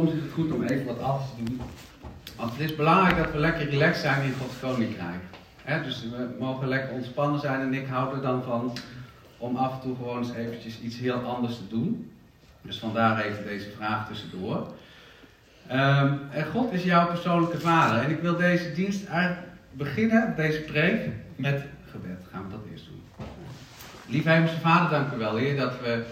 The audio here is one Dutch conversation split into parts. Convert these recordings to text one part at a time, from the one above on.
Soms is het goed om even wat af te doen. Want het is belangrijk dat we lekker relaxed zijn in Gods Koninkrijk. He, dus we mogen lekker ontspannen zijn en ik hou er dan van om af en toe gewoon eens eventjes iets heel anders te doen. Dus vandaar even deze vraag tussendoor. Um, en God is jouw persoonlijke vader. En ik wil deze dienst eigenlijk beginnen, deze preek, met gebed. Gaan we dat eerst doen. Lieve Hemelse Vader, dank u wel, Heer, dat we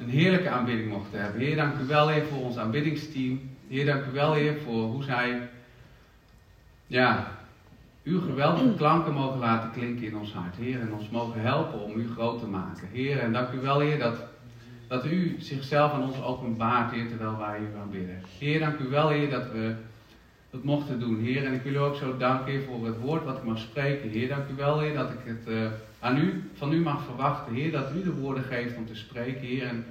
een heerlijke aanbidding mochten hebben. Heer, dank u wel, Heer, voor ons aanbiddingsteam. Heer, dank u wel, Heer, voor hoe zij, ja, uw geweldige klanken mogen laten klinken in ons hart. Heer, en ons mogen helpen om u groot te maken. Heer, en dank u wel, Heer, dat, dat u zichzelf aan ons openbaart, Heer, terwijl wij u aanbidden. Heer, dank u wel, Heer, dat we dat mochten doen, Heer. En ik wil u ook zo danken, Heer, voor het woord wat ik mag spreken. Heer, dank u wel, Heer, dat ik het uh, aan u, van u mag verwachten, Heer, dat u de woorden geeft om te spreken, Heer. En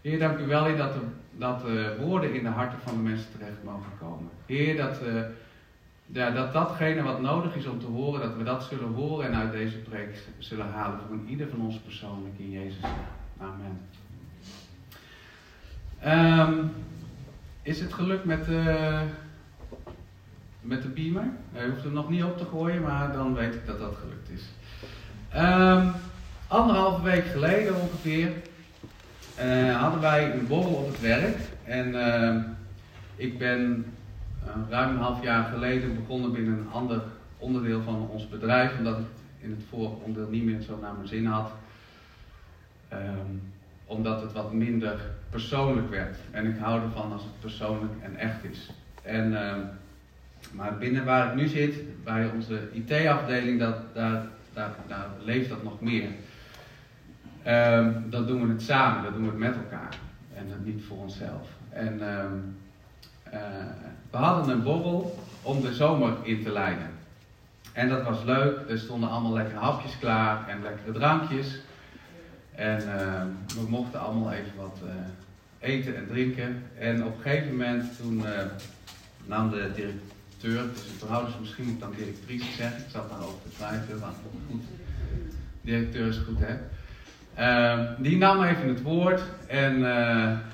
Heer, dank u wel, Heer, dat de, dat de woorden in de harten van de mensen terecht mogen komen. Heer, dat... Uh, ja, dat datgene wat nodig is om te horen, dat we dat zullen horen en uit deze preek zullen halen voor ieder van ons persoonlijk in Jezus' naam. Amen. Um, is het gelukt met de, met de beamer? Hij hoeft hem nog niet op te gooien, maar dan weet ik dat dat gelukt is. Um, anderhalve week geleden ongeveer uh, hadden wij een borrel op het werk. En uh, ik ben uh, ruim een half jaar geleden begonnen binnen een ander onderdeel van ons bedrijf, omdat ik in het vorige onderdeel niet meer zo naar mijn zin had. Um, omdat het wat minder persoonlijk werd. En ik hou ervan als het persoonlijk en echt is. En, maar binnen waar ik nu zit, bij onze IT-afdeling, dat, daar, daar, leeft dat nog meer. Uh, dan doen we het samen, dat doen we het met elkaar. En dat niet voor onszelf. En uh, we hadden een borrel om de zomer in te leiden. En dat was leuk. Er stonden allemaal lekkere hapjes klaar en lekkere drankjes. En uh, we mochten allemaal even wat uh, eten en drinken. En op een gegeven moment toen uh, nam de directeur, dus ik behouden ze misschien moet dan directrice zeggen, ik zat daarover te twijfelen, maar goed, directeur is goed hè. die nam even het woord en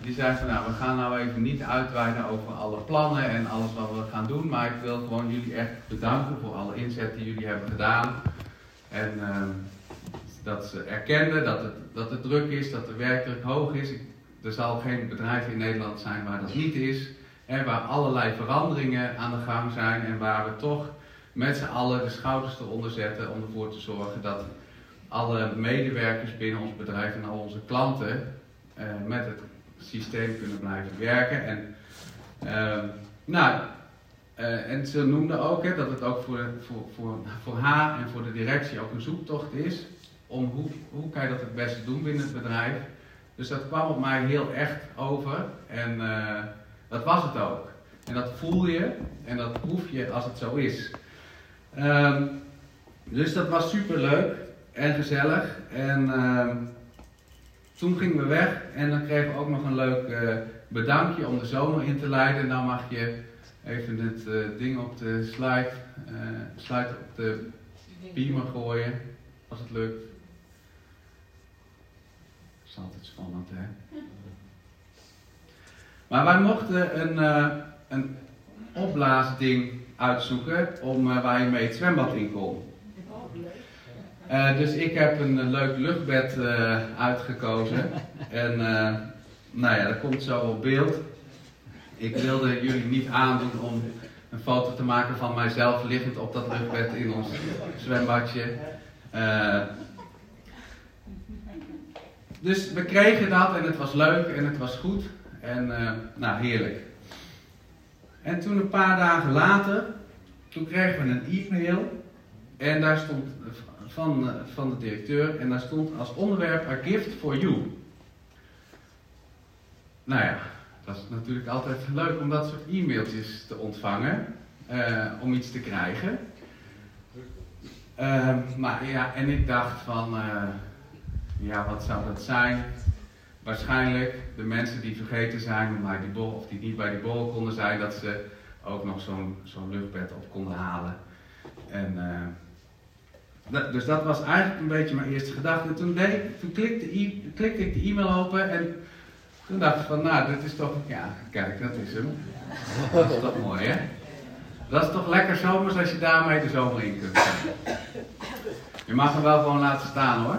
die zei van nou we gaan nou even niet uitweiden over alle plannen en alles wat we gaan doen, maar ik wil gewoon jullie echt bedanken voor alle inzet die jullie hebben gedaan. En dat ze erkenden dat het, dat het druk is, dat de werkdruk hoog is. Er zal geen bedrijf in Nederland zijn waar dat niet is. Waar allerlei veranderingen aan de gang zijn en waar we toch met z'n allen de schouders eronder zetten om ervoor te zorgen dat alle medewerkers binnen ons bedrijf en al onze klanten eh, met het systeem kunnen blijven werken. En, uh, nou, uh, en ze noemden ook hè, dat het ook voor, voor, voor, voor haar en voor de directie ook een zoektocht is om hoe, hoe kan je dat het beste doen binnen het bedrijf. Dus dat kwam op mij heel echt over en uh, dat was het ook. En dat voel je en dat proef je als het zo is. Um, dus dat was super leuk en gezellig. En uh, toen gingen we weg en dan kregen we ook nog een leuk uh, bedankje om de zomer in te leiden. Dan mag je even het uh, ding op de slide, slide op de beamer gooien, als het lukt is altijd spannend, hè? Maar wij mochten een, uh, een opblaasding uitzoeken om, uh, waar je mee het zwembad in kon. Uh, dus ik heb een leuk luchtbed uitgekozen. en nou ja, dat komt zo op beeld. Ik wilde jullie niet aandoen om een foto te maken van mijzelf liggend op dat luchtbed in ons zwembadje. Dus we kregen dat en het was leuk en het was goed. En uh, nou, heerlijk. En toen een paar dagen later, toen kregen we een e-mail. En daar stond van, van de directeur. En daar stond als onderwerp A Gift for You. Nou ja, dat is natuurlijk altijd leuk om dat soort e-mailtjes te ontvangen. Om iets te krijgen. Uh, maar ja, en ik dacht van ja, wat zou dat zijn? Waarschijnlijk de mensen die vergeten zijn bij die bol, of die niet bij die bol konden zijn, dat ze ook nog zo'n zo'n luchtbed op konden halen. En, dat, dus dat was eigenlijk een beetje mijn eerste gedachte. Toen, deed, toen klikte, klikte ik de e-mail open en Toen dacht ik van, nou, dit is toch, ja, kijk, dat is hem. Dat is toch mooi, hè? Dat is toch lekker zomers als je daarmee de zomer in kunt. Je mag hem wel gewoon laten staan hoor.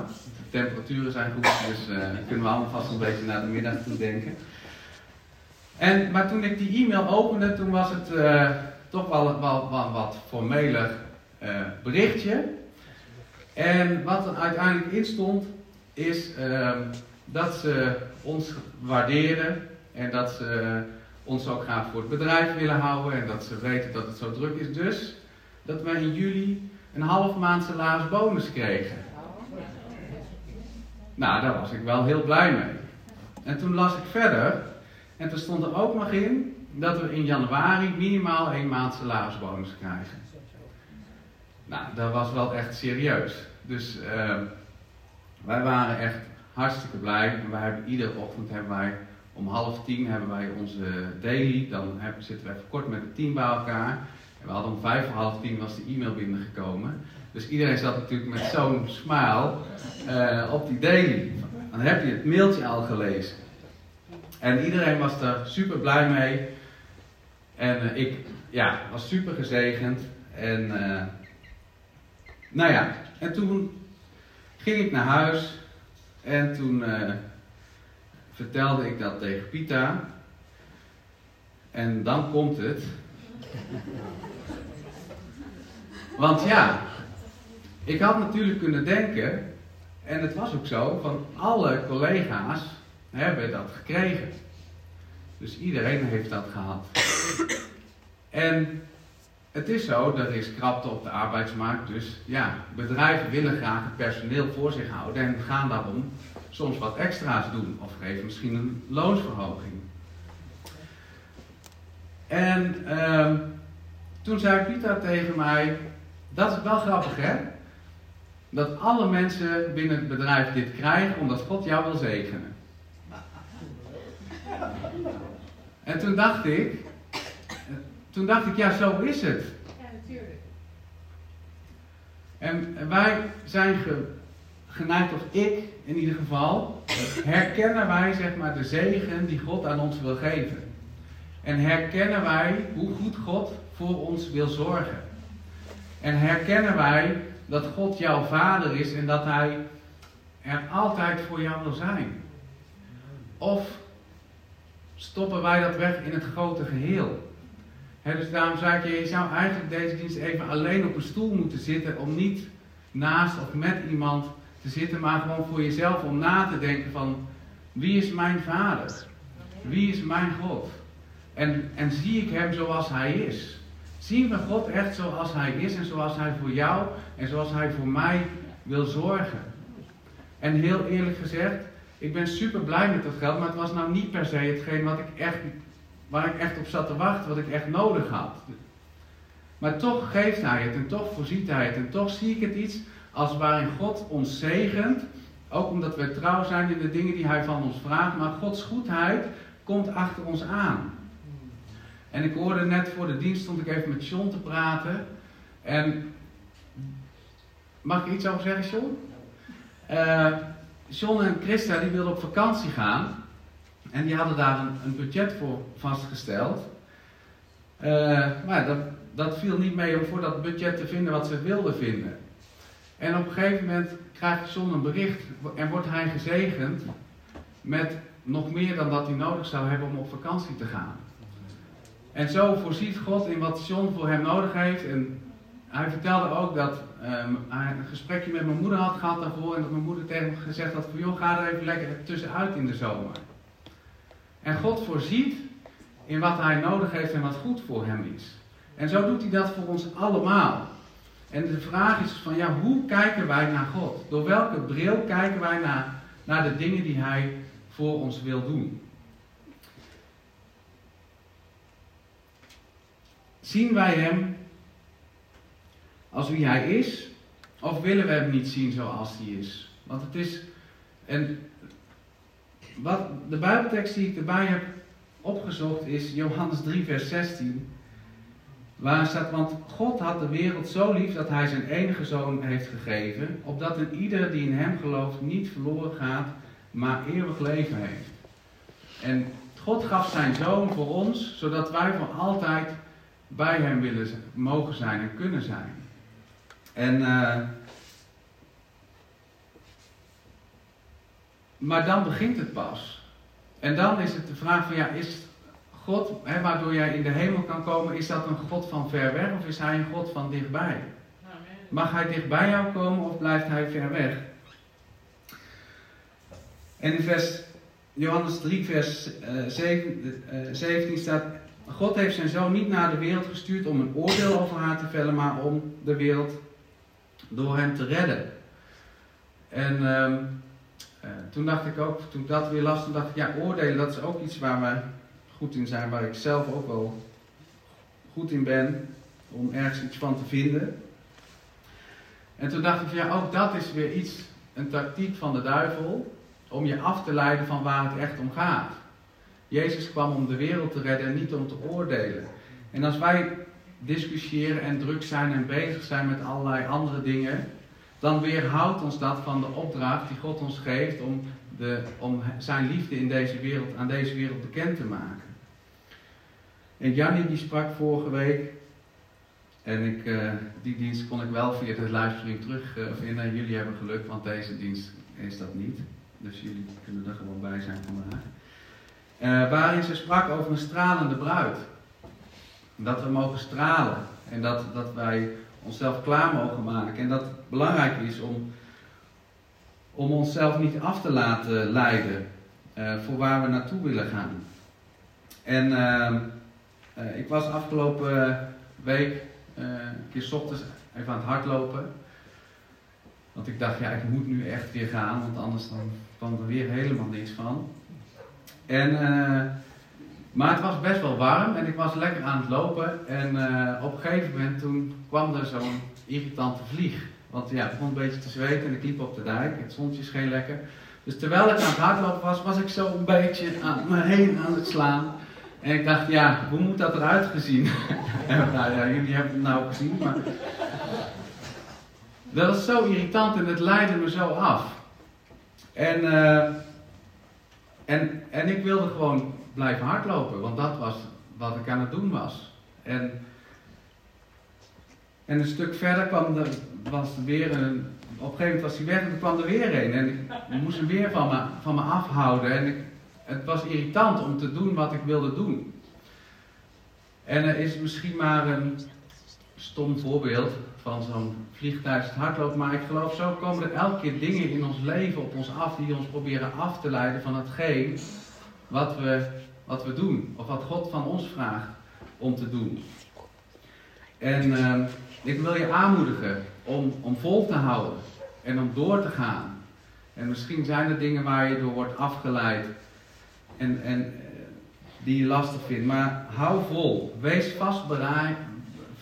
Temperaturen zijn goed, dus uh, kunnen we allemaal vast een beetje naar de middag toe denken. En, maar toen ik die e-mail opende, toen was het uh, toch wel, wel wat formeler uh, berichtje. En wat er uiteindelijk in stond, is uh, dat ze ons waarderen en dat ze ons ook graag voor het bedrijf willen houden en dat ze weten dat het zo druk is. Dus dat wij in juli een half maand salaris bonus kregen. Nou, daar was ik wel heel blij mee. En toen las ik verder en toen stond er ook nog in dat we in januari minimaal één maand salarisbonus krijgen. Nou, dat was wel echt serieus. Dus uh, wij waren echt hartstikke blij. En hebben iedere ochtend hebben wij om half tien hebben wij onze daily. Dan zitten we even kort met het team bij elkaar. En we hadden om vijf voor half tien was de e-mail binnengekomen. Dus iedereen zat natuurlijk met zo'n smile uh, op die daily. Dan heb je het mailtje al gelezen. En iedereen was er super blij mee. En uh, ik ja, was super gezegend. En uh, nou ja, en toen ging ik naar huis. En toen vertelde ik dat tegen Pita. En dan komt het. Want ja, ik had natuurlijk kunnen denken, en het was ook zo, van alle collega's hebben dat gekregen. Dus iedereen heeft dat gehad. En het is zo, er is krapte op de arbeidsmarkt, dus ja, bedrijven willen graag het personeel voor zich houden en gaan daarom soms wat extra's doen of geven misschien een loonsverhoging. En uh, toen zei Pieter tegen mij, dat is wel grappig hè, dat alle mensen binnen het bedrijf dit krijgen omdat God jou wil zegenen. En toen dacht ik, toen dacht ik, ja zo is het. Ja, natuurlijk. En wij zijn ge, geneigd, of ik in ieder geval, herkennen wij zeg maar de zegen die God aan ons wil geven. En herkennen wij hoe goed God voor ons wil zorgen. En herkennen wij dat God jouw vader is en dat Hij er altijd voor jou wil zijn. Of stoppen wij dat weg in het grote geheel. dus daarom zei ik je, je zou eigenlijk deze dienst even alleen op een stoel moeten zitten om niet naast of met iemand te zitten, maar gewoon voor jezelf om na te denken van wie is mijn vader? Wie is mijn God? En, en zie ik hem zoals hij is? Zien we God echt zoals hij is en zoals hij voor jou en zoals hij voor mij wil zorgen? En heel eerlijk gezegd, ik ben super blij met dat geld, maar het was nou niet per se hetgeen wat ik echt, waar ik echt op zat te wachten, wat ik echt nodig had. Maar toch geeft hij het en toch voorziet hij het en toch zie ik het iets als waarin God ons zegent, ook omdat we trouw zijn in de dingen die Hij van ons vraagt, maar Gods goedheid komt achter ons aan. En ik hoorde net voor de dienst, stond ik even met John te praten. En mag ik iets over zeggen, John? Uh, John en Christa die wilden op vakantie gaan. En die hadden daar een, een budget voor vastgesteld. Uh, maar dat, dat viel niet mee om voor dat budget te vinden wat ze wilden vinden. En op een gegeven moment krijgt John een bericht en wordt hij gezegend met nog meer dan dat hij nodig zou hebben om op vakantie te gaan. En zo voorziet God in wat John voor hem nodig heeft. En hij vertelde ook dat um, hij een gesprekje met mijn moeder had gehad daarvoor. En dat mijn moeder tegen hem gezegd had: van, joh, ga er even lekker tussenuit in de zomer. En God voorziet in wat hij nodig heeft en wat goed voor hem is. En zo doet hij dat voor ons allemaal. En de vraag is van ja, hoe kijken wij naar God? Door welke bril kijken wij naar, naar de dingen die Hij voor ons wil doen? Zien wij Hem als wie Hij is? Of willen we Hem niet zien zoals Hij is? Want het is. En wat de Bijbeltekst die ik erbij heb opgezocht is Johannes 3, vers 16. Waar staat, want God had de wereld zo lief dat hij zijn enige zoon heeft gegeven, opdat een ieder die in hem gelooft niet verloren gaat, maar eeuwig leven heeft. En God gaf zijn zoon voor ons, zodat wij voor altijd bij hem willen, mogen zijn en kunnen zijn. En, uh, maar dan begint het pas. En dan is het de vraag van ja, is God, hè, waardoor jij in de hemel kan komen, is dat een God van ver weg of is hij een God van dichtbij? Mag hij dichtbij jou komen of blijft hij ver weg? En in vers Johannes 3, vers uh, 7, uh, 17 staat: God heeft zijn zoon niet naar de wereld gestuurd om een oordeel over haar te vellen, maar om de wereld door hem te redden. En uh, toen dacht ik ook, toen ik dat weer las, toen dacht ik, ja, oordelen, dat is ook iets waar we goed in zijn, waar ik zelf ook wel goed in ben, om ergens iets van te vinden. En toen dacht ik, ja, ook dat is weer iets, een tactiek van de duivel, om je af te leiden van waar het echt om gaat. Jezus kwam om de wereld te redden en niet om te oordelen. En als wij discussiëren en druk zijn en bezig zijn met allerlei andere dingen, dan weerhoudt ons dat van de opdracht die God ons geeft om, de, om zijn liefde in deze wereld, aan deze wereld bekend te maken. En Jannie die sprak vorige week, en ik, uh, die dienst kon ik wel via de livestream terugvinden. Uh, jullie hebben geluk, want deze dienst is dat niet. Dus jullie kunnen er gewoon bij zijn vandaag. Uh, waarin ze sprak over een stralende bruid. Dat we mogen stralen en dat, dat wij onszelf klaar mogen maken. En dat het belangrijk is om, om onszelf niet af te laten leiden uh, voor waar we naartoe willen gaan. En uh, ik was afgelopen week een keer s ochtends even aan het hardlopen. Want ik dacht, ja, ik moet nu echt weer gaan, want anders dan kwam er weer helemaal niks van. En, uh, maar het was best wel warm en ik was lekker aan het lopen. En uh, op een gegeven moment toen kwam er zo'n irritante vlieg. Want ja, ik begon een beetje te zweten en ik liep op de dijk. Het zonnetje scheen lekker. Dus terwijl ik aan het hardlopen was, was ik zo een beetje aan me heen aan het slaan. En ik dacht, ja, hoe moet dat eruit gezien? en, nou ja, jullie hebben het nou gezien, maar... Dat was zo irritant en het leidde me zo af. En, uh, en, en ik wilde gewoon blijven hardlopen, want dat was wat ik aan het doen was. En, en een stuk verder kwam er, was er weer een. Op een gegeven moment was hij weg en er kwam er weer een. En ik moest hem weer van me, van me afhouden. En het was irritant om te doen wat ik wilde doen. En er is misschien maar een stom voorbeeld van zo'n vliegtuig het hardloopt. Maar ik geloof zo komen er elke keer dingen in ons leven op ons af die ons proberen af te leiden van hetgeen wat we, wat we doen. Of wat God van ons vraagt om te doen. En uh, ik wil je aanmoedigen om, om vol te houden en om door te gaan. En misschien zijn er dingen waar je door wordt afgeleid en, en die je lastig vindt. Maar hou vol. Wees vastberaden,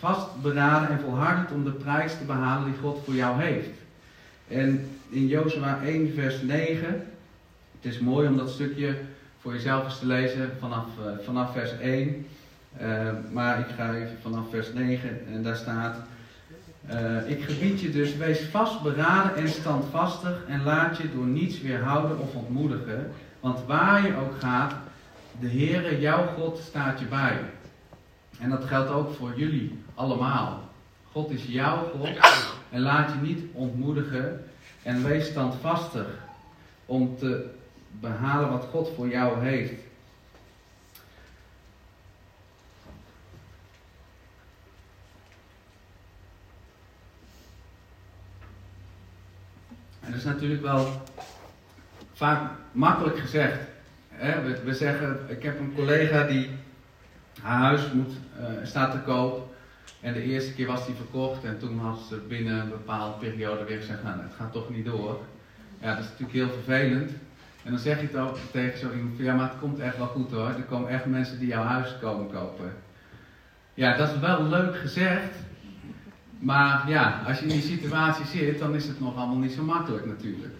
vastberaden en volhardend om de prijs te behalen die God voor jou heeft. En in Jozua 1 vers 9, het is mooi om dat stukje voor jezelf eens te lezen vanaf, uh, vanaf vers 1. Uh, maar ik ga even vanaf vers 9 en daar staat... Uh, ik gebied je dus, wees vastberaden en standvastig en laat je door niets weerhouden of ontmoedigen. Want waar je ook gaat, de Heere, jouw God, staat je bij. En dat geldt ook voor jullie allemaal. God is jouw God en laat je niet ontmoedigen en wees standvastig om te behalen wat God voor jou heeft. En dat is natuurlijk wel vaak makkelijk gezegd. We, we, zeggen, ik heb een collega die haar huis moet, uh, staat te koop. En de eerste keer was die verkocht en toen had ze binnen een bepaalde periode weer gezegd, nou het gaat toch niet door. Ja, dat is natuurlijk heel vervelend. En dan zeg je het ook tegen zo iemand ja maar het komt echt wel goed hoor. Er komen echt mensen die jouw huis komen kopen. Ja, dat is wel leuk gezegd. Maar ja, als je in die situatie zit, dan is het nog allemaal niet zo makkelijk natuurlijk.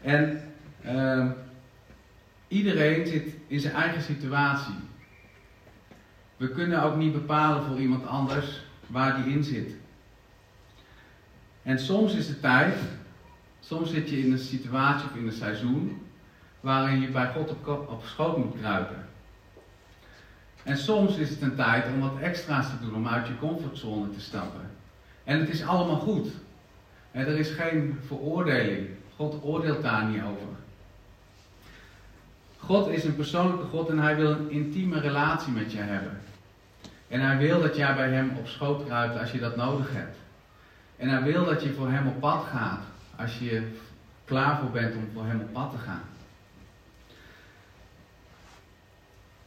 En uh, iedereen zit in zijn eigen situatie. We kunnen ook niet bepalen voor iemand anders waar die in zit. En soms is het tijd, soms zit je in een situatie of in een seizoen waarin je bij God op, op schoot moet kruipen. En soms is het een tijd om wat extra's te doen, om uit je comfortzone te stappen. En het is allemaal goed. En er is geen veroordeling. God oordeelt daar niet over. God is een persoonlijke God en hij wil een intieme relatie met je hebben. En hij wil dat jij bij hem op schoot kruipt als je dat nodig hebt. En hij wil dat je voor hem op pad gaat als je klaar voor bent om voor hem op pad te gaan.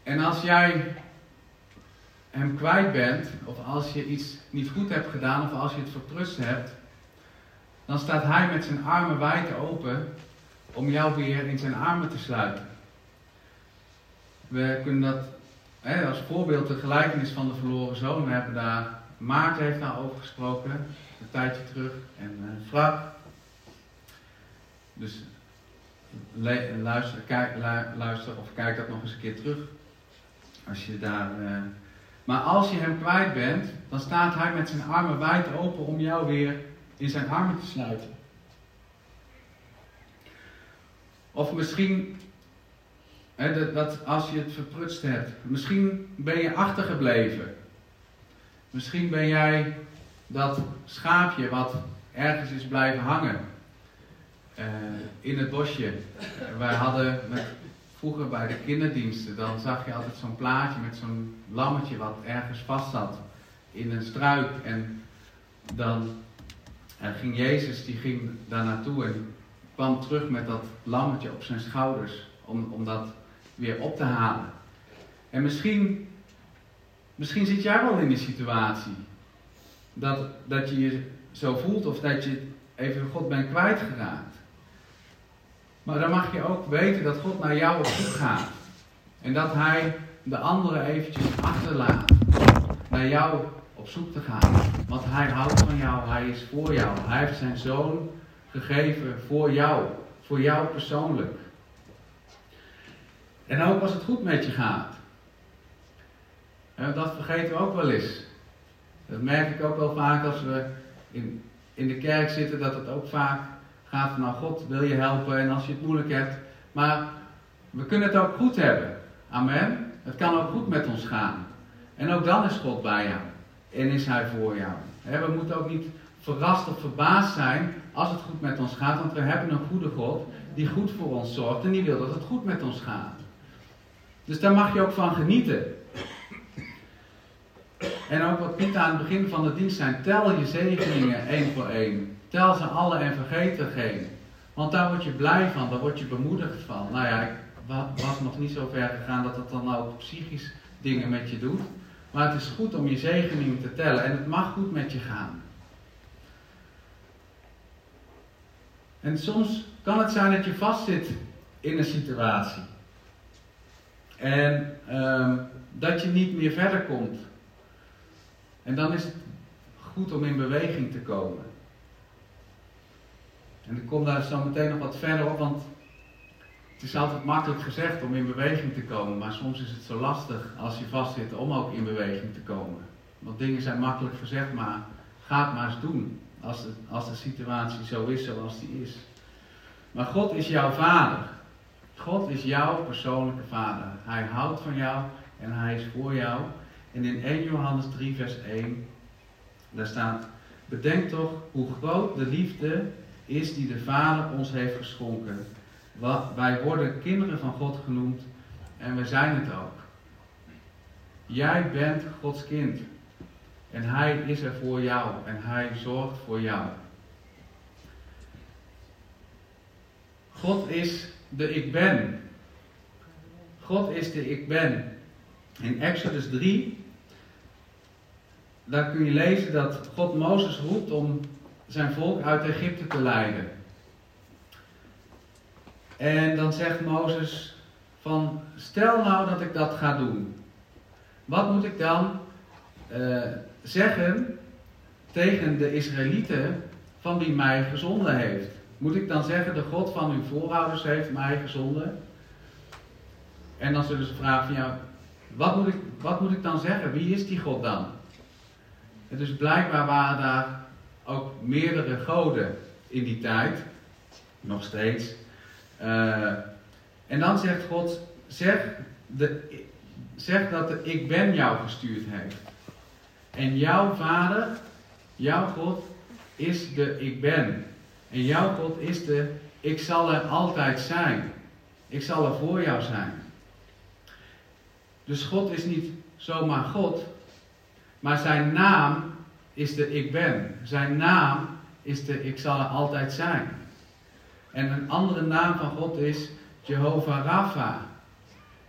En als jij hem kwijt bent, of als je iets niet goed hebt gedaan, of als je het verprust hebt, dan staat hij met zijn armen wijd open om jou weer in zijn armen te sluiten. We kunnen dat als voorbeeld de gelijkenis van de verloren zoon. We hebben daar, Maarten heeft daarover gesproken, een tijdje terug, en uh, Frank. Dus luister, kijk, luister of kijk dat nog eens een keer terug. Als je daar. Uh, maar als je hem kwijt bent, dan staat hij met zijn armen wijd open om jou weer in zijn armen te sluiten. Of misschien dat, dat, als je het verprutst hebt, misschien ben je achtergebleven. Misschien ben jij dat schaapje wat ergens is blijven hangen uh, in het bosje. wij hadden met, vroeger bij de kinderdiensten, dan zag je altijd zo'n plaatje met zo'n lammetje wat ergens vast zat in een struik. En dan en ging Jezus, die ging daar naartoe en kwam terug met dat lammetje op zijn schouders om, weer op te halen. En misschien, misschien zit jij wel in die situatie dat, dat je je zo voelt of dat je even God bent kwijtgeraakt. Maar dan mag je ook weten dat God naar jou op zoek gaat. En dat Hij de anderen eventjes achterlaat. Naar jou op zoek te gaan. Want Hij houdt van jou, Hij is voor jou. Hij heeft zijn zoon gegeven voor jou. Voor jou persoonlijk. En ook als het goed met je gaat. En dat vergeten we ook wel eens. Dat merk ik ook wel vaak als we in, in de kerk zitten, dat het ook vaak gaat van nou God wil je helpen en als je het moeilijk hebt. Maar we kunnen het ook goed hebben. Amen. Het kan ook goed met ons gaan. En ook dan is God bij jou. En is Hij voor jou. We moeten ook niet verrast of verbaasd zijn als het goed met ons gaat. Want we hebben een goede God die goed voor ons zorgt en die wil dat het goed met ons gaat. Dus daar mag je ook van genieten. En ook wat Piet aan het begin van de dienst zijn, tel je zegeningen één voor één. Tel ze alle en vergeet er geen. Want daar word je blij van, daar word je bemoedigd van. Nou ja, ik was nog niet zo ver gegaan dat het dan ook psychisch dingen met je doet. Maar het is goed om je zegeningen te tellen en het mag goed met je gaan. En soms kan het zijn dat je vastzit in een situatie. En um, dat je niet meer verder komt. En dan is het goed om in beweging te komen. En ik kom daar zo meteen nog wat verder op, want het is altijd makkelijk gezegd om in beweging te komen, maar soms is het zo lastig als je vastzit om ook in beweging te komen. Want dingen zijn makkelijk gezegd, maar ga het maar eens doen als de, als de situatie zo is zoals die is. Maar God is jouw vader. God is jouw persoonlijke vader. Hij houdt van jou en hij is voor jou. En in 1 Johannes 3, vers 1, daar staat: Bedenk toch hoe groot de liefde is die de Vader ons heeft geschonken. Wij worden kinderen van God genoemd en we zijn het ook. Jij bent Gods kind. En Hij is er voor jou en Hij zorgt voor jou. God is de ik ben. God is de ik ben. In Exodus 3, daar kun je lezen dat God Mozes roept om zijn volk uit Egypte te leiden. En dan zegt Mozes van, stel nou dat ik dat ga doen. Wat moet ik dan uh, zeggen tegen de Israëlieten van wie mij gezonden heeft? Moet ik dan zeggen, de God van uw voorouders heeft mij gezonden? En dan zullen ze vragen van, wat moet ik, wat moet ik dan zeggen? Wie is die God dan? Dus blijkbaar waren daar ook meerdere goden in die tijd, nog steeds. Uh, En dan zegt God, zeg, de, zeg dat de ik ben jou gestuurd heeft. En jouw vader, jouw God, is de ik ben. En jouw God is de ik zal er altijd zijn. Ik zal er voor jou zijn. Dus God is niet zomaar God, maar zijn naam is de ik ben. Zijn naam is de ik zal er altijd zijn. En een andere naam van God is Jehovah Rapha.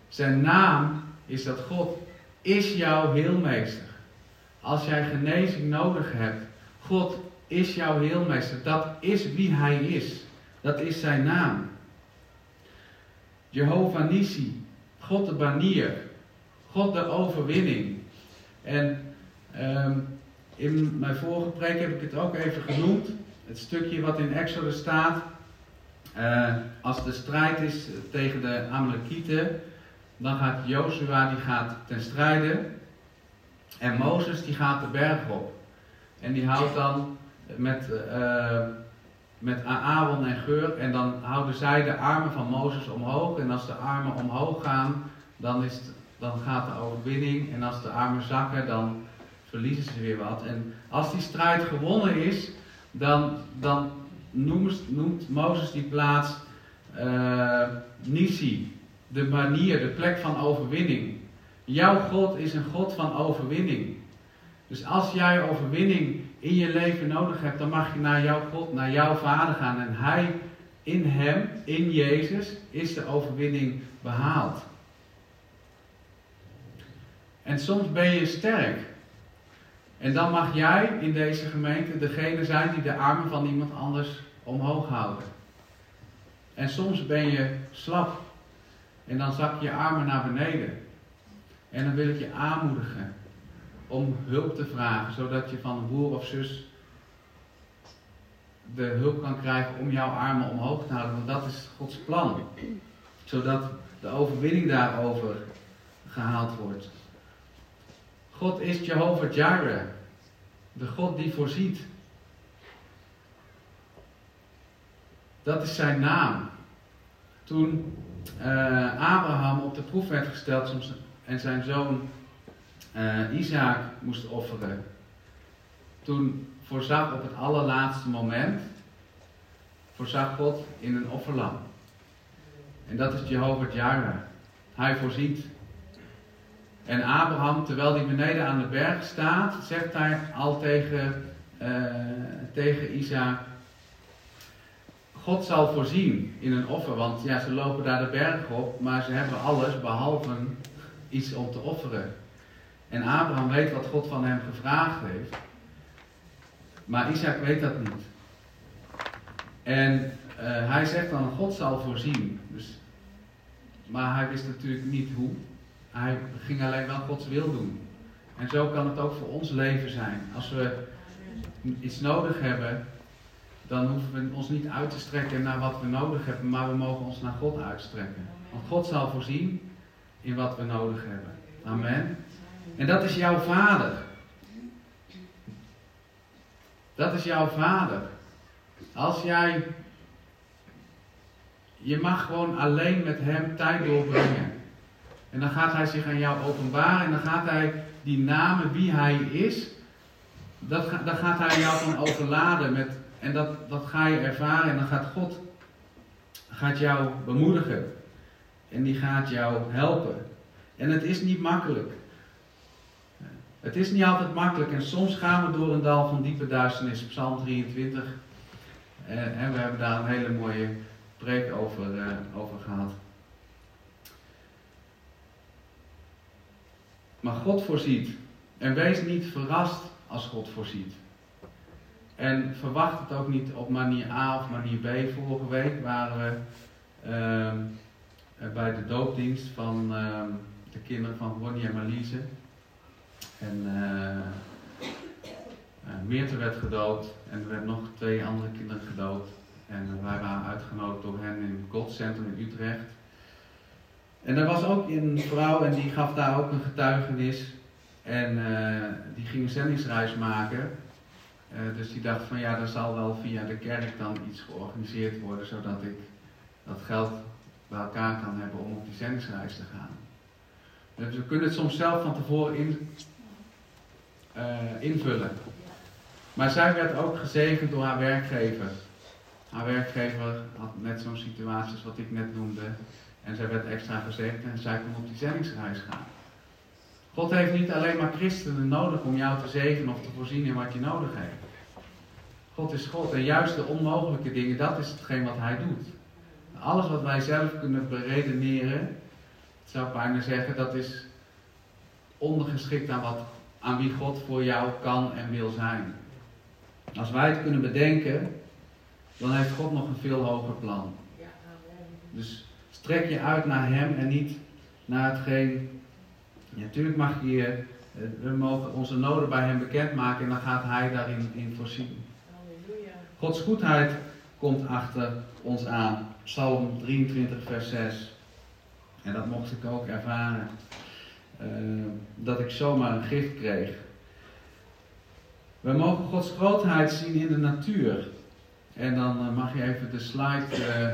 Zijn naam is dat God is jouw heelmeester. Als jij genezing nodig hebt, God is jouw heelmeester. Dat is wie hij is. Dat is zijn naam. Jehovah Nissi, God de banier, God de overwinning. En ehm, in mijn vorige preek heb ik het ook even genoemd. Het stukje wat in Exodus staat. Uh, als de strijd is tegen de Amalekieten, dan gaat Jozua die gaat ten strijde. En Mozes die gaat de berg op. En die houdt dan met, uh, met Aaron en Geur. En dan houden zij de armen van Mozes omhoog. En als de armen omhoog gaan, dan, is dan gaat de overwinning. En als de armen zakken, dan verliezen ze weer wat. En als die strijd gewonnen is, dan, dan noemt, noemt Mozes die plaats uh, Nisi, de manier, de plek van overwinning. Jouw God is een God van overwinning. Dus als jij overwinning in je leven nodig hebt, dan mag je naar jouw God, naar jouw Vader gaan. En Hij, in Hem, in Jezus, is de overwinning behaald. En soms ben je sterk. En dan mag jij in deze gemeente degene zijn die de armen van iemand anders omhoog houden. En soms ben je slap. En dan zak je armen naar beneden. En dan wil ik je aanmoedigen om hulp te vragen, zodat je van een broer of zus de hulp kan krijgen om jouw armen omhoog te houden. Want dat is Gods plan. Zodat de overwinning daarover gehaald wordt. God is Jehovah Jireh. De God die voorziet. Dat is zijn naam. Toen uh, Abraham op de proef werd gesteld en zijn zoon uh, Isaac moest offeren, toen voorzag op het allerlaatste moment, voorzag God in een offerlam. En dat is Jehovah Jireh. Hij voorziet. En Abraham, terwijl hij beneden aan de berg staat, zegt hij al tegen, uh, tegen Isaac, God zal voorzien in een offer, want ja, ze lopen daar de berg op, maar ze hebben alles behalve iets om te offeren. En Abraham weet wat God van hem gevraagd heeft, maar Isaac weet dat niet. En uh, hij zegt dan, God zal voorzien. Dus, maar hij wist natuurlijk niet hoe. Hij ging alleen wel Gods wil doen. En zo kan het ook voor ons leven zijn. Als we iets nodig hebben, dan hoeven we ons niet uit te strekken naar wat we nodig hebben, maar we mogen ons naar God uitstrekken. Want God zal voorzien in wat we nodig hebben. Amen. En dat is jouw vader. Dat is jouw vader. Als jij. Je mag gewoon alleen met hem tijd doorbrengen. En dan gaat hij zich aan jou openbaren en dan gaat hij die namen, wie hij is, dat, daar gaat hij jou van overladen met en dat, dat ga je ervaren en dan gaat God gaat jou bemoedigen. En die gaat jou helpen. En het is niet makkelijk. Het is niet altijd makkelijk en soms gaan we door een dal van diepe duisternis, Psalm 23. Eh, en we hebben daar een hele mooie preek over, uh, over gehad. Maar God voorziet. En wees niet verrast als God voorziet. En verwacht het ook niet op manier A of manier B. Vorige week waren we uh, bij de doopdienst van uh, de kinderen van Ronnie en Marliese. En uh, Meerte werd gedoopt en er werden nog twee andere kinderen gedoopt. En wij waren uitgenodigd door hen in het God Center in Utrecht. En er was ook een vrouw en die gaf daar ook een getuigenis. En die ging een zendingsreis maken. Dus die dacht van ja, er zal wel via de kerk dan iets georganiseerd worden, zodat ik dat geld bij elkaar kan hebben om op die zendingsreis te gaan. Dus we kunnen het soms zelf van tevoren in, invullen. Maar zij werd ook gezegend door haar werkgever. Haar werkgever had net zo'n situatie als wat ik net noemde. En zij werd extra gezegend en zij kon op die zendingsreis gaan. God heeft niet alleen maar christenen nodig om jou te zegenen of te voorzien in wat je nodig hebt. God is God en juist de onmogelijke dingen, dat is hetgeen wat Hij doet. Alles wat wij zelf kunnen beredeneren, zou ik bijna zeggen, dat is ondergeschikt aan, wat, aan wie God voor jou kan en wil zijn. Als wij het kunnen bedenken, dan heeft God nog een veel hoger plan. Dus strek je uit naar Hem en niet naar hetgeen. natuurlijk mag je, eh, we mogen onze noden bij Hem bekendmaken en dan gaat Hij daarin in voorzien. Gods goedheid komt achter ons aan. Psalm 23, vers 6. En dat mocht ik ook ervaren. Uh, dat ik zomaar een gift kreeg. We mogen Gods grootheid zien in de natuur. En dan uh, mag je even de slide, uh,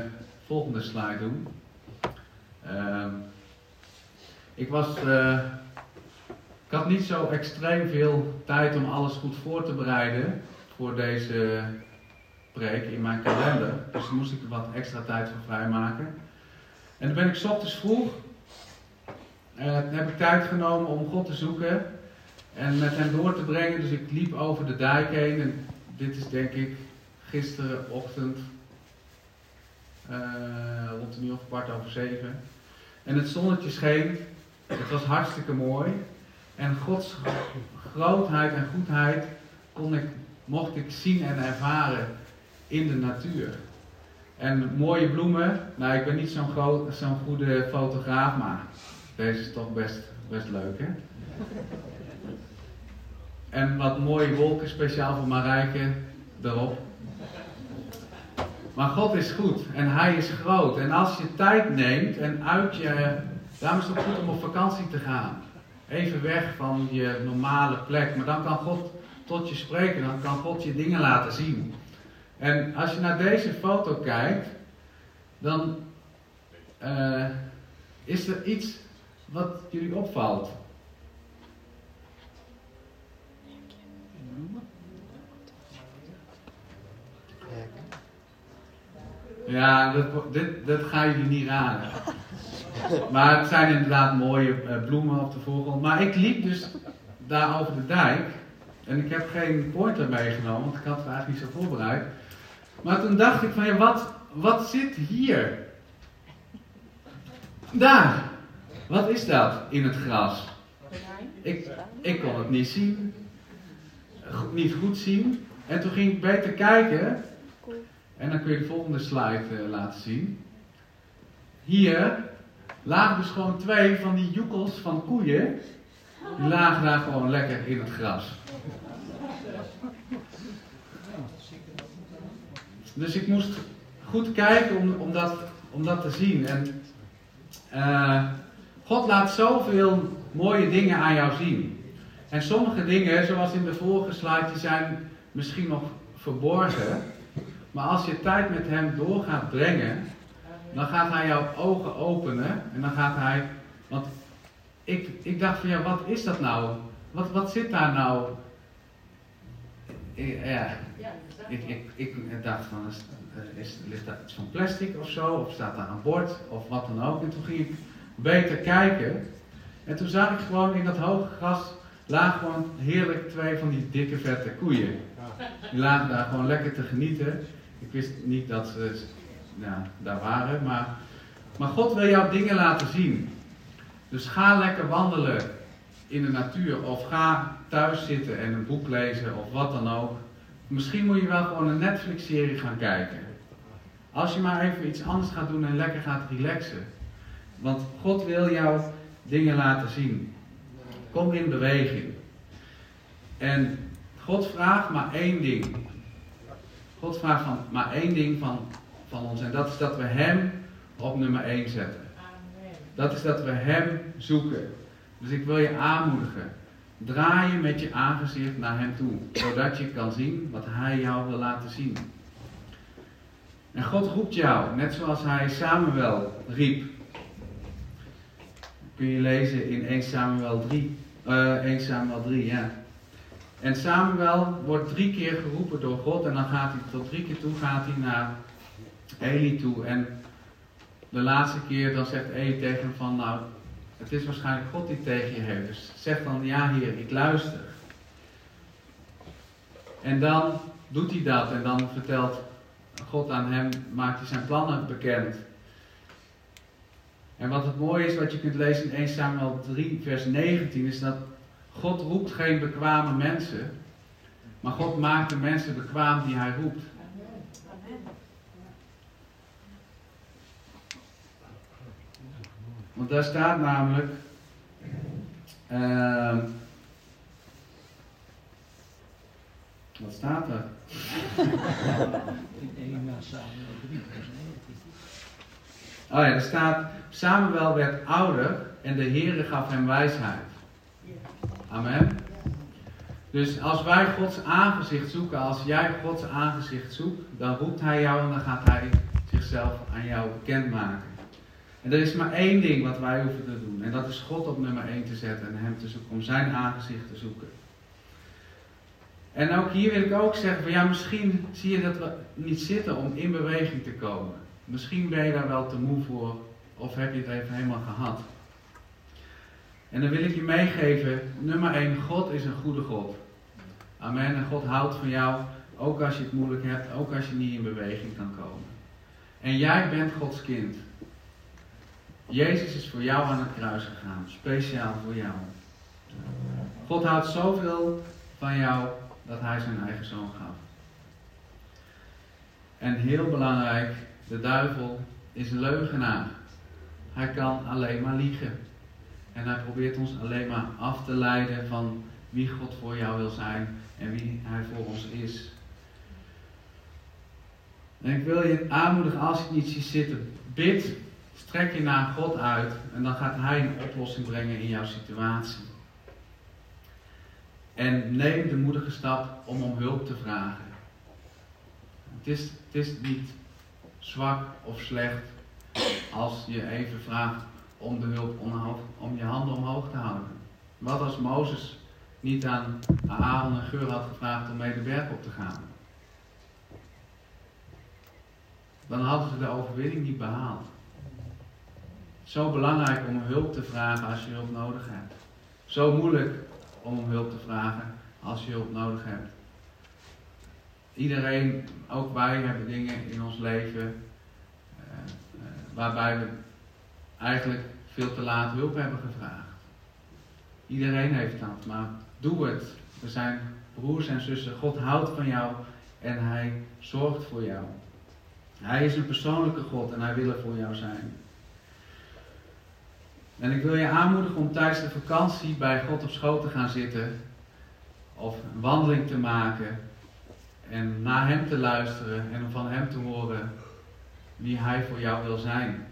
volgende slide doen. Ehm, ik was, ik had niet zo extreem veel tijd om alles goed voor te bereiden voor deze preek in mijn kalender. Dus moest ik er wat extra tijd voor vrijmaken. En dan ben ik s ochtends vroeg. Uh, heb ik tijd genomen om God te zoeken. En met hem door te brengen. Dus ik liep over de dijk heen. En dit is denk ik gisterenochtend. Uh, rond een uur of kwart over zeven. En het zonnetje scheen. Het was hartstikke mooi. En Gods grootheid en goedheid kon ik, mocht ik zien en ervaren in de natuur. En mooie bloemen, nou ik ben niet zo'n goede fotograaf, maar deze is toch best, best leuk hè. En wat mooie wolken, speciaal voor Marijke, erop. Maar God is goed en Hij is groot. En als je tijd neemt en uit je. Daarom is het ook goed om op vakantie te gaan. Even weg van je normale plek. Maar dan kan God tot je spreken. Dan kan God je dingen laten zien. En als je naar deze foto kijkt, dan uh, is er iets wat jullie opvalt. Ja, dat, dit, dat gaan jullie niet raden. Maar het zijn inderdaad mooie uh, bloemen op de voorgrond. Maar ik liep dus daar over de dijk. En ik heb geen pointer meegenomen, want ik had het eigenlijk niet zo voorbereid. Maar toen dacht ik van ja, wat, wat zit hier? Daar. Wat is dat in het gras? Ik, ik kon het niet zien. Niet goed zien. En toen ging ik beter kijken. En dan kun je de volgende slide uh, laten zien. Hier lagen dus gewoon twee van die joekels van koeien. Die lagen daar gewoon lekker in het gras. Dus ik moest goed kijken om, om, dat, om dat te zien. En uh, God laat zoveel mooie dingen aan jou zien. En sommige dingen, zoals in de vorige slide, die zijn misschien nog verborgen. Maar als je tijd met Hem door gaat brengen, dan gaat Hij jouw ogen openen. En dan gaat Hij. Want ik, ik dacht van ja, wat is dat nou? Wat, wat zit daar nou? Ja, ik, ik, ik dacht van, is, ligt daar iets van plastic of zo? Of staat daar een bord? Of wat dan ook. En toen ging ik beter kijken. En toen zag ik gewoon in dat hoge gras lagen gewoon heerlijk twee van die dikke vette koeien. Die lagen daar gewoon lekker te genieten. Ik wist niet dat ze ja, daar waren, maar, maar God wil jou dingen laten zien. Dus ga lekker wandelen in de natuur of ga thuis zitten en een boek lezen of wat dan ook. Misschien moet je wel gewoon een Netflix-serie gaan kijken. Als je maar even iets anders gaat doen en lekker gaat relaxen. Want God wil jou dingen laten zien. Kom in beweging. En God vraagt maar één ding. God vraagt van, maar één ding van, van ons. En dat is dat we Hem op nummer 1 zetten. Dat is dat we Hem zoeken. Dus ik wil je aanmoedigen. Draai je met je aangezicht naar Hem toe, zodat je kan zien wat Hij jou wil laten zien. En God roept jou, net zoals hij Samuel riep. Kun je lezen in 1 Samuel 3. Uh, 1 Samuel 3, ja. En Samuel wordt drie keer geroepen door God en dan gaat hij tot drie keer toe gaat hij naar Eli toe. En de laatste keer dan zegt Eli tegen hem van nou, het is waarschijnlijk God die tegen je heeft. Dus zeg dan ja heer, ik luister. En dan doet hij dat en dan vertelt God aan hem, maakt hij zijn plannen bekend. En wat het mooie is, wat je kunt lezen in 1 Samuel 3, vers 19, is dat God roept geen bekwame mensen, maar God maakt de mensen bekwaam die hij roept. Want daar staat namelijk. Uh, wat staat er? In 1 Samuel 3, vers 19. Oh ja, er staat: Samuel werd ouder en de Heere gaf hem wijsheid. Amen. Dus als wij Gods aangezicht zoeken, als jij Gods aangezicht zoekt, dan roept Hij jou en dan gaat Hij zichzelf aan jou bekendmaken. En er is maar één ding wat wij hoeven te doen. En dat is God op nummer 1 te zetten en Hem te zoeken, om Zijn aangezicht te zoeken. En ook hier wil ik ook zeggen, van ja, misschien zie je dat we niet zitten om in beweging te komen. Misschien ben je daar wel te moe voor, of heb je het even helemaal gehad. En dan wil ik je meegeven, nummer 1, God is een goede God. Amen. En God houdt van jou, ook als je het moeilijk hebt, ook als je niet in beweging kan komen. En jij bent Gods kind. Jezus is voor jou aan het kruis gegaan, speciaal voor jou. God houdt zoveel van jou dat hij zijn eigen zoon gaf. En heel belangrijk, de duivel is een leugenaar. Hij kan alleen maar liegen. En hij probeert ons alleen maar af te leiden van wie God voor jou wil zijn en wie hij voor ons is. En ik wil je aanmoedigen als je niet ziet zitten, bid, strek je naar God uit en dan gaat hij een oplossing brengen in jouw situatie. En neem de moedige stap om om hulp te vragen. Het is, het is niet zwak of slecht als je even vraagt om de hulp om je handen omhoog te houden. Wat als Mozes niet aan Aaron en Geur had gevraagd om mee de berg op te gaan? Dan hadden ze de overwinning niet behaald. Zo belangrijk om hulp te vragen als je hulp nodig hebt. Zo moeilijk om hulp te vragen als je hulp nodig hebt. Iedereen, ook wij, hebben dingen in ons leven uh, uh, waarbij we eigenlijk veel te laat hulp hebben gevraagd. Iedereen heeft dat, maar doe het. We zijn broers en zussen. God houdt van jou en hij zorgt voor jou. Hij is een persoonlijke God en hij wil er voor jou zijn. En ik wil je aanmoedigen om tijdens de vakantie bij God op schoot te gaan zitten. Of een wandeling te maken. En naar Hem te luisteren en om van Hem te horen wie Hij voor jou wil zijn.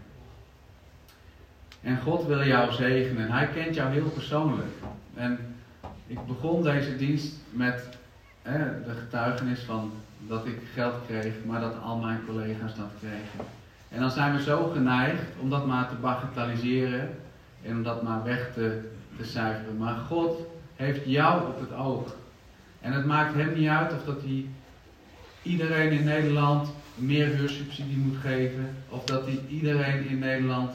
En God wil jou zegenen. Hij kent jou heel persoonlijk. En ik begon deze dienst met hè, de getuigenis van dat ik geld kreeg, maar dat al mijn collega's dat kregen. En dan zijn we zo geneigd om dat maar te bagatelliseren en om dat maar weg te, te cijferen. Maar God heeft jou op het oog. En het maakt hem niet uit of dat hij iedereen in Nederland meer huursubsidie moet geven, of dat hij iedereen in Nederland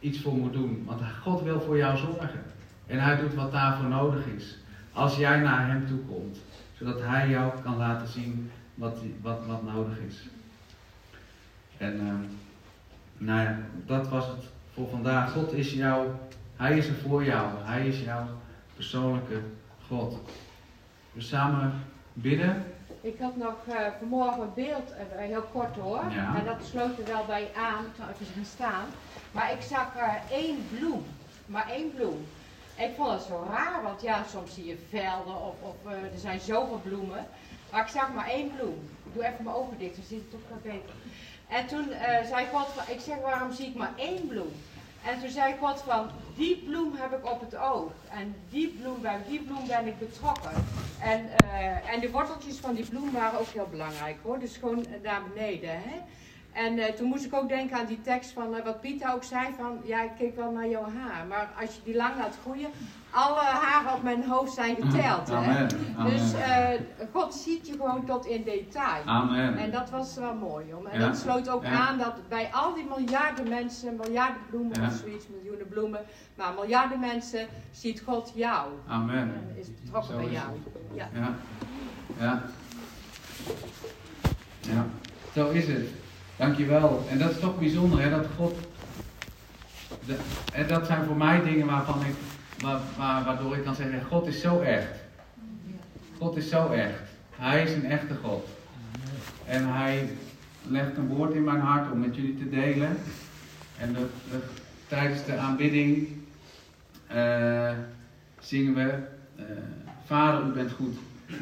iets voor moet doen. Want God wil voor jou zorgen. En hij doet wat daarvoor nodig is. Als jij naar hem toe komt. Zodat hij jou kan laten zien wat, wat, wat nodig is. En uh, nou ja, dat was het voor vandaag. God is jou, hij is er voor jou. Hij is jouw persoonlijke God. We samen bidden. Ik had nog uh, vanmorgen een beeld, uh, heel kort hoor. Ja. En dat sloot er wel bij aan, toen even gaan staan. Maar ik zag uh, één bloem. Maar één bloem. Ik vond het zo raar, want ja, soms zie je velden of, of uh, er zijn zoveel bloemen. Maar ik zag maar één bloem. Ik doe even mijn ogen dicht, dan zit het toch wat beter. En toen zei God van, ik zeg waarom zie ik maar één bloem? En toen zei God van, die bloem heb ik op het oog. En die bloem, bij die bloem ben ik betrokken. En, en de worteltjes van die bloem waren ook heel belangrijk hoor. Dus gewoon naar beneden. Hè? En uh, toen moest ik ook denken aan die tekst van uh, wat Pieter ook zei van, ja ik keek wel naar jouw haar, maar als je die lang laat groeien, alle haren op mijn hoofd zijn geteld. Hè? Dus uh, God ziet je gewoon tot in detail. Amen. En dat was wel mooi. Om. En dat sloot ook aan dat bij al die miljarden mensen, miljarden bloemen of zoiets, miljoenen bloemen, maar miljarden mensen ziet God jou. Amen. En is betrokken bij jou. Ja. ja. Ja. Ja. Zo is het. Dankjewel. En dat is toch bijzonder, hè, dat God. En dat zijn voor mij dingen waarvan ik, waar, waardoor ik kan zeggen: God is zo echt. God is zo echt. Hij is een echte God. En hij legt een woord in mijn hart om met jullie te delen. En de, tijdens de aanbidding uh, zingen we: uh, Vader, u bent goed.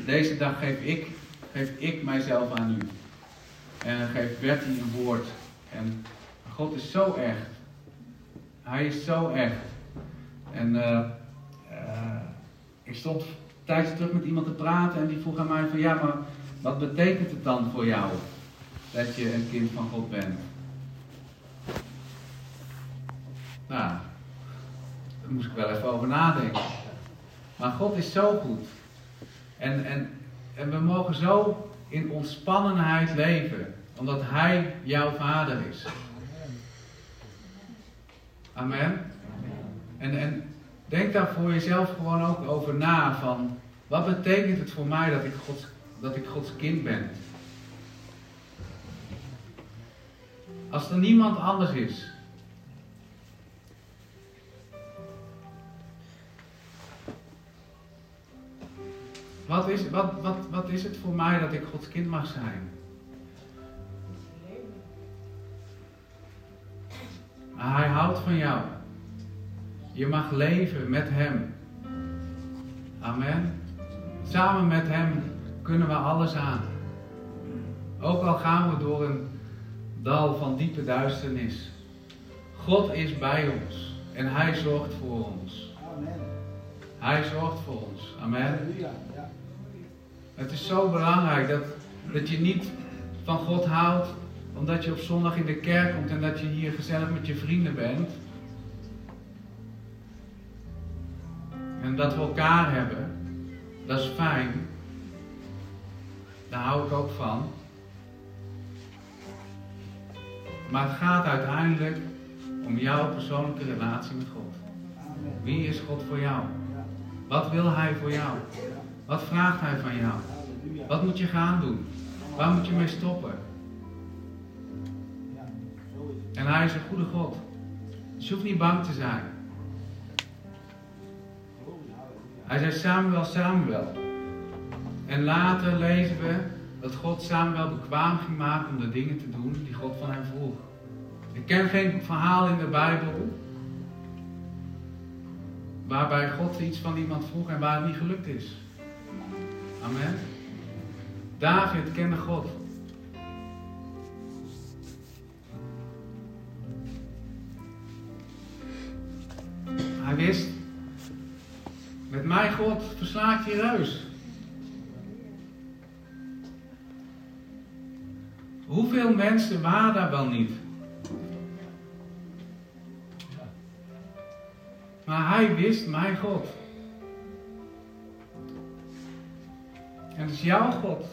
Deze dag geef ik, geef ik mijzelf aan u. En dan geeft Bertie een woord. En God is zo echt. Hij is zo echt. En uh, uh, ik stond tijdens terug met iemand te praten en die vroeg aan mij van ja, maar wat betekent het dan voor jou dat je een kind van God bent? Nou, daar moest ik wel even over nadenken. Maar God is zo goed. En, en, en we mogen zo in ontspannenheid leven, omdat Hij jouw vader is. Amen. En, en denk daar voor jezelf gewoon ook over na van, wat betekent het voor mij dat ik Gods, dat ik Gods kind ben? Als er niemand anders is. Wat is, wat, wat, wat is het voor mij dat ik Gods kind mag zijn? Hij houdt van jou. Je mag leven met Hem. Amen. Samen met Hem kunnen we alles aan. Ook al gaan we door een dal van diepe duisternis. God is bij ons en Hij zorgt voor ons. Amen. Hij zorgt voor ons. Amen. Het is zo belangrijk dat, dat je niet van God houdt omdat je op zondag in de kerk komt en dat je hier gezellig met je vrienden bent. En dat we elkaar hebben. Dat is fijn. Daar hou ik ook van. Maar het gaat uiteindelijk om jouw persoonlijke relatie met God. Wie is God voor jou? Wat wil Hij voor jou? Wat vraagt Hij van jou? Wat moet je gaan doen? Waar moet je mee stoppen? En Hij is een goede God. Dus hoeft niet bang te zijn. Hij zei Samuel, Samuel. En later lezen we dat God Samuel bekwaam ging maken om de dingen te doen die God van hem vroeg. Ik ken geen verhaal in de Bijbel waarbij God iets van iemand vroeg en waar het niet gelukt is. Amen. David kende God. Hij wist, met mijn God verslaat je reus. Hoeveel mensen waren daar wel niet? Maar hij wist, mijn God. Is jouw God.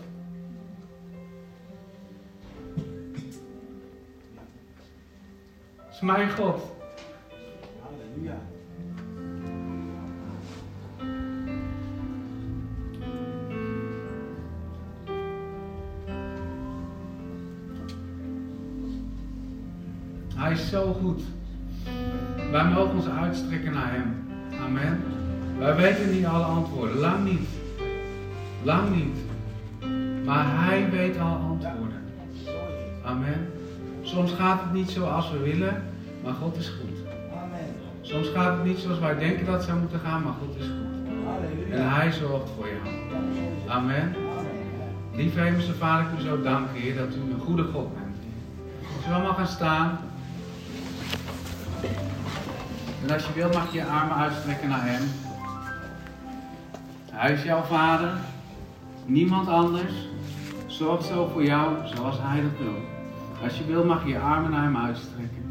Is mijn God. Halleluja. Hij is zo goed. Wij mogen ons uitstrekken naar Hem. Amen. Wij weten niet alle antwoorden. Lang niet. Lang niet. Maar Hij weet alle antwoorden. Amen. Soms gaat het niet zoals we willen, maar God is goed. Amen. Soms gaat het niet zoals wij denken dat het zou moeten gaan, maar God is goed. En Hij zorgt voor jou. Amen. Lieve Hemelse Vader, ik u zo danken, Heer, dat u een goede God bent. Zullen we allemaal gaan staan? En als je wilt mag je je armen uitstrekken naar Hem. Hij is jouw vader. Niemand anders zorgt zo voor jou zoals Hij dat wil. Als je wil mag je je armen naar Hem uitstrekken.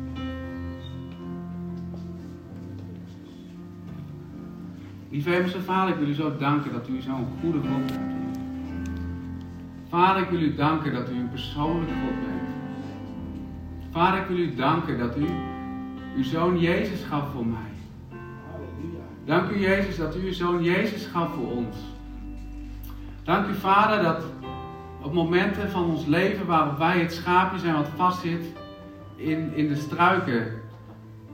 Lieve Hemelse Vader, ik wil u zo danken dat u zo'n goede God bent. Vader, ik wil u danken dat u een persoonlijke God bent. Vader, ik wil u danken dat u uw zoon Jezus gaf voor mij. Dank u Jezus dat u uw zoon Jezus gaf voor ons. Dank u Vader dat op momenten van ons leven waarop wij het schaapje zijn wat vastzit in, in de struiken,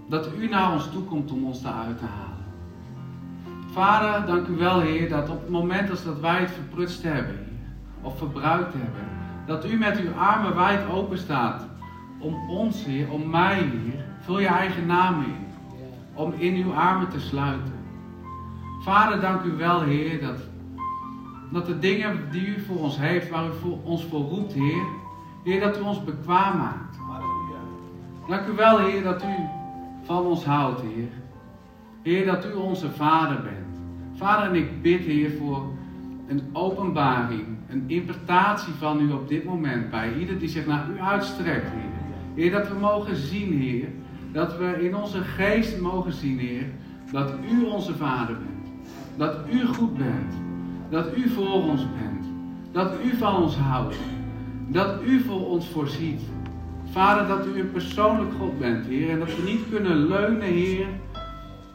dat u naar ons toe komt om ons daaruit te halen. Vader, dank u wel Heer dat op het moment als dat wij het verprutst hebben of verbruikt hebben, dat u met uw armen wijd open staat om ons Heer, om mij Heer, vul je eigen naam in, om in uw armen te sluiten. Vader, dank u wel Heer dat dat de dingen die u voor ons heeft, waar u voor ons voor roept, Heer, Heer, dat u ons bekwaam maakt. Dank u wel, Heer, dat u van ons houdt, Heer. Heer, dat u onze Vader bent. Vader, en ik bid, Heer, voor een openbaring, een interpretatie van u op dit moment bij ieder die zich naar u uitstrekt, Heer. Heer, dat we mogen zien, Heer, dat we in onze geest mogen zien, Heer, dat u onze Vader bent. Dat u goed bent dat u voor ons bent. Dat u van ons houdt. Dat u voor ons voorziet. Vader, dat u een persoonlijk God bent, Heer. En dat we niet kunnen leunen, Heer,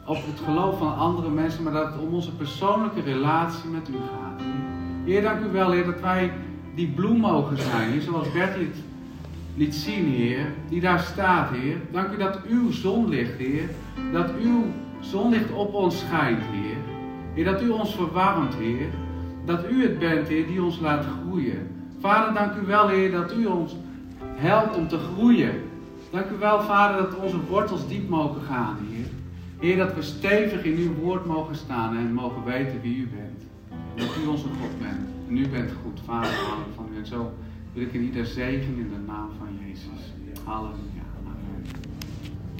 op het geloof van andere mensen, maar dat het om onze persoonlijke relatie met u gaat. Heer, dank u wel, Heer, dat wij die bloem mogen zijn, Heer, zoals Bertie het liet zien, Heer, die daar staat, Heer. Dank u dat uw zon ligt, Heer. Dat uw zonlicht op ons schijnt, Heer. Heer, dat u ons verwarmt, Heer dat u het bent, Heer, die ons laat groeien. Vader, dank u wel, Heer, dat u ons helpt om te groeien. Dank u wel, Vader, dat onze wortels diep mogen gaan, Heer. Heer, dat we stevig in uw woord mogen staan en mogen weten wie u bent. Dat u onze God bent. En u bent goed, Vader, van u. En zo wil ik in ieder zegen in de naam van Jezus. Halleluja.